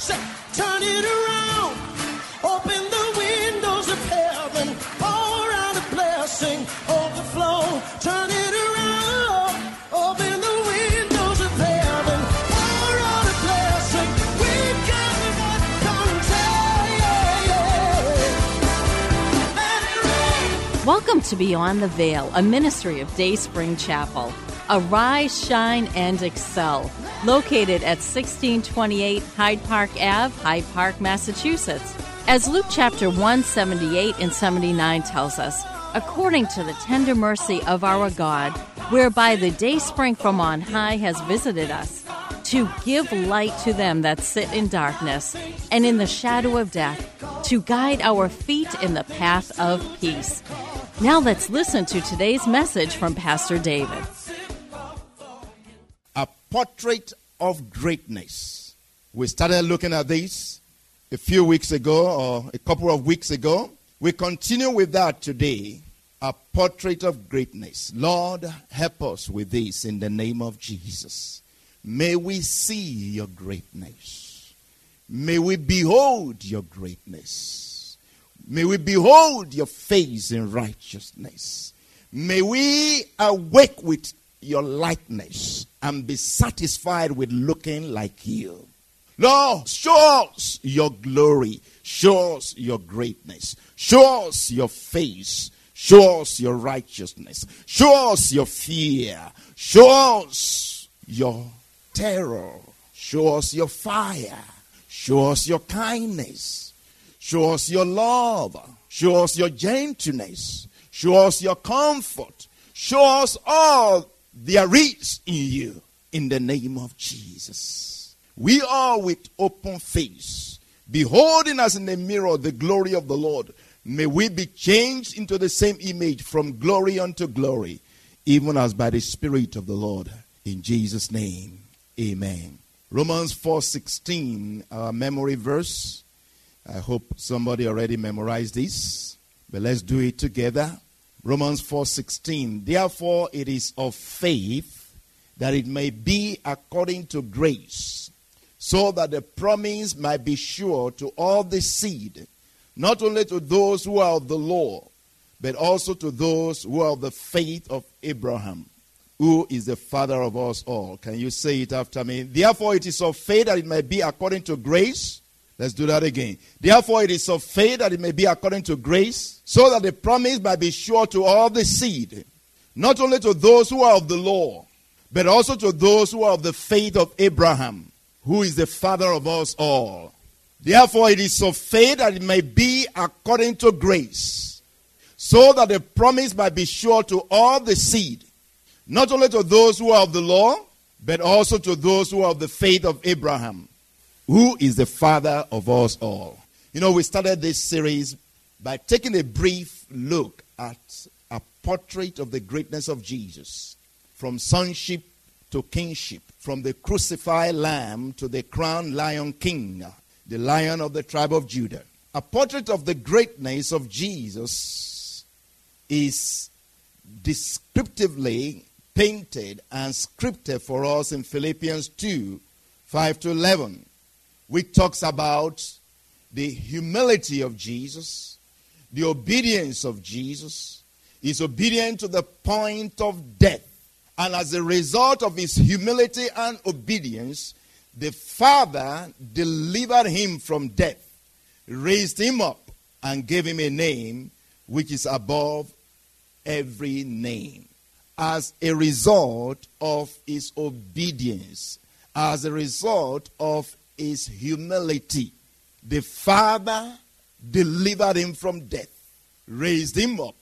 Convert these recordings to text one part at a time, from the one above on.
Say, turn it around. Open the windows of heaven. Pour out a blessing, overflow. Turn it. Welcome to Beyond the Veil, a ministry of Dayspring Chapel. Arise, shine, and excel. Located at 1628 Hyde Park Ave, Hyde Park, Massachusetts. As Luke chapter 178 and 79 tells us, according to the tender mercy of our God, whereby the day spring from on high has visited us, to give light to them that sit in darkness and in the shadow of death, to guide our feet in the path of peace. Now let's listen to today's message from Pastor David. Portrait of greatness. We started looking at this a few weeks ago or a couple of weeks ago. We continue with that today. A portrait of greatness. Lord, help us with this in the name of Jesus. May we see your greatness. May we behold your greatness. May we behold your face in righteousness. May we awake with your likeness and be satisfied with looking like you. Lord, show us your glory. Show us your greatness. Show us your face. Show us your righteousness. Show us your fear. Show us your terror. Show us your fire. Show us your kindness. Show us your love. Show us your gentleness. Show us your comfort. Show us all there is in you in the name of Jesus. We are with open face, beholding as in a mirror the glory of the Lord. May we be changed into the same image from glory unto glory, even as by the Spirit of the Lord. In Jesus' name, amen. Romans 4:16, our memory verse. I hope somebody already memorized this, but let's do it together. Romans 4:16. Therefore it is of faith that it may be according to grace, so that the promise might be sure to all the seed, not only to those who are of the law, but also to those who are of the faith of Abraham, who is the father of us all. Can you say it after me? Therefore it is of faith that it may be according to grace. Let's do that again. Therefore, it is of faith that it may be according to grace, so that the promise might be sure to all the seed, not only to those who are of the law, but also to those who are of the faith of Abraham, who is the father of us all. Therefore, it is of faith that it may be according to grace, so that the promise might be sure to all the seed, not only to those who are of the law, but also to those who are of the faith of Abraham who is the father of us all. You know, we started this series by taking a brief look at a portrait of the greatness of Jesus, from sonship to kingship, from the crucified lamb to the crowned lion king, the lion of the tribe of Judah. A portrait of the greatness of Jesus is descriptively painted and scripted for us in Philippians 2 5 to 11 which talks about the humility of Jesus, the obedience of Jesus. He's obedient to the point of death. And as a result of his humility and obedience, the Father delivered him from death, raised him up, and gave him a name which is above every name. As a result of his obedience, as a result of is humility. The Father delivered him from death, raised him up,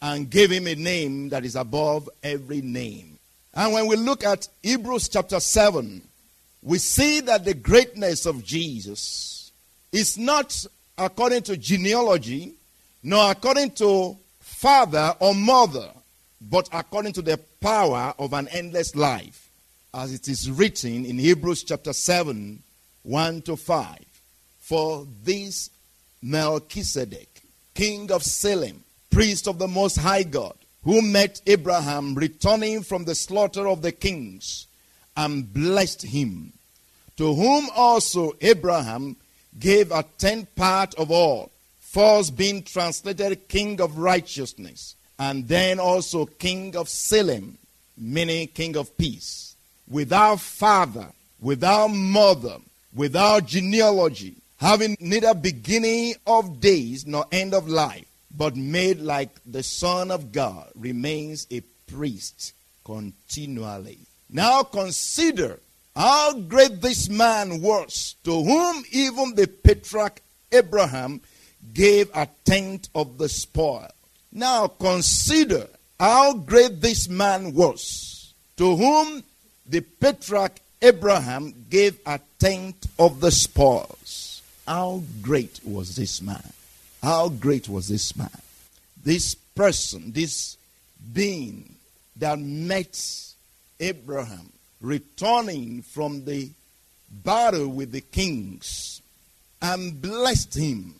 and gave him a name that is above every name. And when we look at Hebrews chapter 7, we see that the greatness of Jesus is not according to genealogy, nor according to father or mother, but according to the power of an endless life, as it is written in Hebrews chapter 7, 1 to 5. For this Melchizedek, king of Salem, priest of the Most High God, who met Abraham returning from the slaughter of the kings, and blessed him, to whom also Abraham gave a tenth part of all, first being translated king of righteousness, and then also king of Salem, meaning king of peace, without father, without mother, without genealogy, having neither beginning of days nor end of life, but made like the Son of God, remains a priest continually. Now consider how great this man was, to whom even the patriarch Abraham gave a tenth of the spoil. Now consider how great this man was, to whom the patriarch Abraham gave a tenth of the spoils. How great was this man? How great was this man? This person, this being that met Abraham returning from the battle with the kings and blessed him.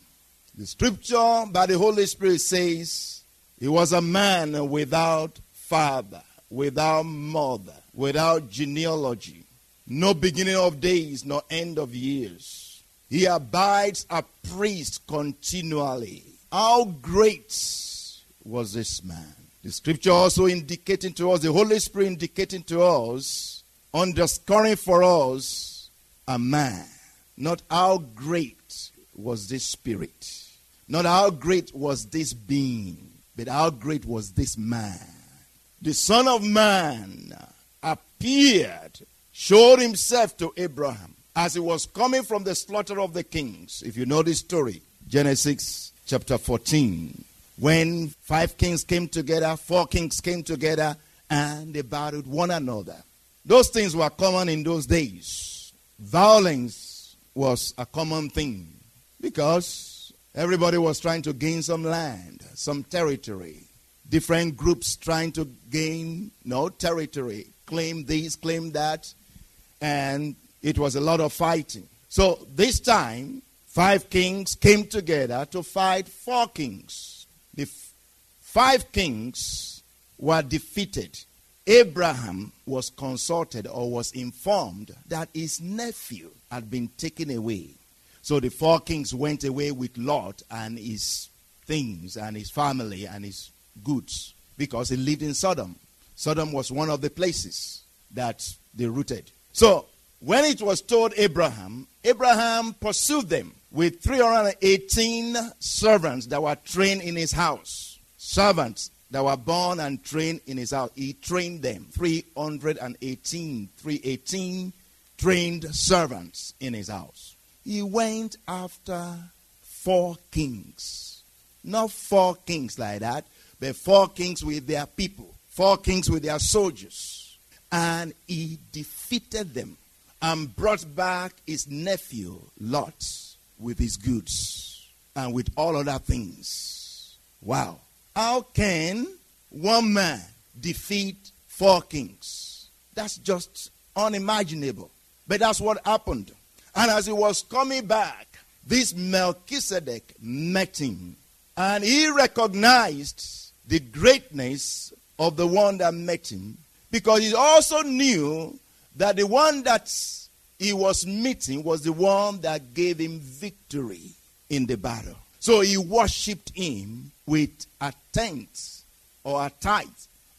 The scripture by the Holy Spirit says he was a man without father, without mother, without genealogy, no beginning of days, no end of years. He abides a priest continually. How great was this man? The scripture also indicating to us, the Holy Spirit indicating to us, underscoring for us a man. Not how great was this spirit, not how great was this being, but how great was this man. The Son of Man appeared, showed himself to Abraham as he was coming from the slaughter of the kings. If you know this story, Genesis chapter 14 when five kings came together, four kings came together, and they battled one another. Those things were common in those days. Violence was a common thing because everybody was trying to gain some land, some territory. Different groups trying to gain no territory, claim this, claim that, and it was a lot of fighting. So this time, five kings came together to fight four kings the five kings were defeated. Abraham was consulted or was informed that his nephew had been taken away. So the four kings went away with Lot and his things and his family and his goods because he lived in Sodom. Sodom was one of the places that they rooted. So when it was told Abraham, Abraham pursued them with 318 servants that were trained in his house. Servants that were born and trained in his house. He trained them. 318. 318 trained servants in his house. He went after four kings. Not four kings like that, but four kings with their people. Four kings with their soldiers. And he defeated them and brought back his nephew, Lot with his goods and with all other things. Wow. How can one man defeat four kings? That's just unimaginable. But that's what happened. And as he was coming back, this Melchizedek met him. And he recognized the greatness of the one that met him because he also knew that the one that he was meeting was the one that gave him victory in the battle. So he worshipped him with a tenth or a tithe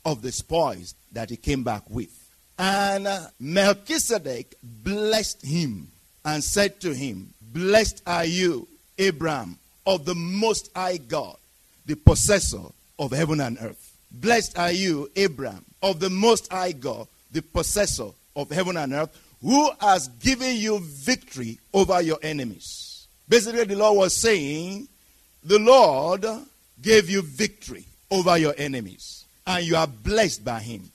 of the spoils that he came back with. And uh, Melchizedek blessed him and said to him, Blessed are you, Abraham, of the Most High God, the possessor of heaven and earth. Blessed are you, Abraham, of the Most High God, the possessor of heaven and earth, who has given you victory over your enemies. Basically, the Lord was saying, The Lord gave you victory over your enemies, and you are blessed by Him.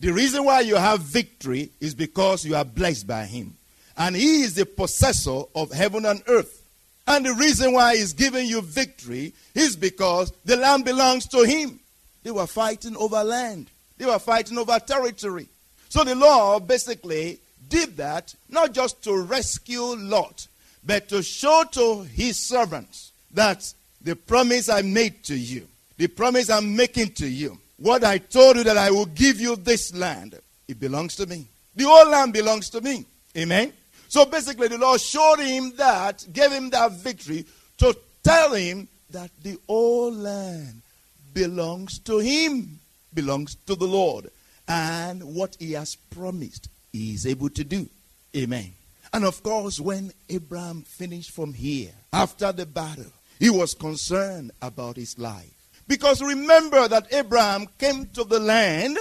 The reason why you have victory is because you are blessed by Him. And he is the possessor of heaven and earth. And the reason why he's giving you victory is because the land belongs to him. They were fighting over land, they were fighting over territory. So the law basically did that not just to rescue Lot, but to show to his servants that the promise I made to you, the promise I'm making to you, what I told you that I will give you this land, it belongs to me. The whole land belongs to me. Amen. So basically, the Lord showed him that, gave him that victory to tell him that the whole land belongs to him, belongs to the Lord. And what he has promised, he is able to do. Amen. And of course, when Abraham finished from here, after the battle, he was concerned about his life. Because remember that Abraham came to the land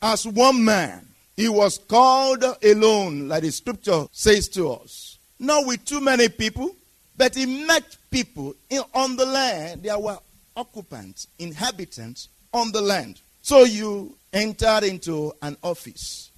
as one man. He was called alone, like the scripture says to us. Not with too many people, but he met people in, on the land. There were occupants, inhabitants on the land. So you entered into an office,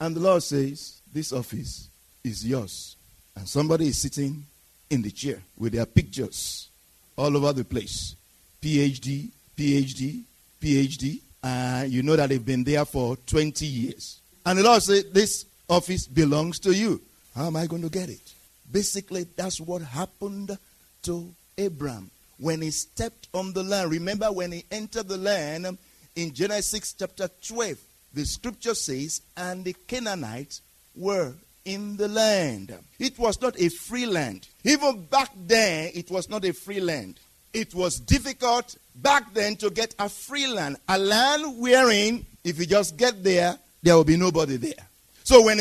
and the Lord says, This office is yours. And somebody is sitting in the chair with their pictures all over the place PhD, PhD, PhD. Uh, you know that they've been there for 20 years. And the Lord said, This office belongs to you. How am I going to get it? Basically, that's what happened to Abraham when he stepped on the land. Remember when he entered the land in Genesis chapter 12, the scripture says, And the Canaanites were in the land. It was not a free land. Even back then, it was not a free land. It was difficult back then to get a free land, a land wherein, if you just get there, there will be nobody there. So when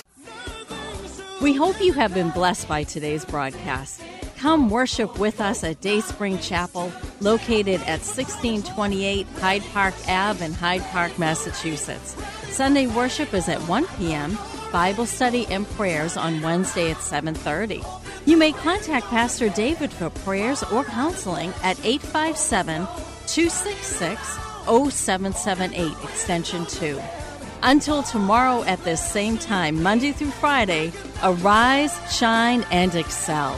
we hope you have been blessed by today's broadcast. Come worship with us at Dayspring Chapel, located at 1628 Hyde Park Ave in Hyde Park, Massachusetts. Sunday worship is at 1 p.m. Bible study and prayers on Wednesday at 7:30. You may contact Pastor David for prayers or counseling at 857 266 0778 extension 2. Until tomorrow at this same time, Monday through Friday, arise, shine, and excel.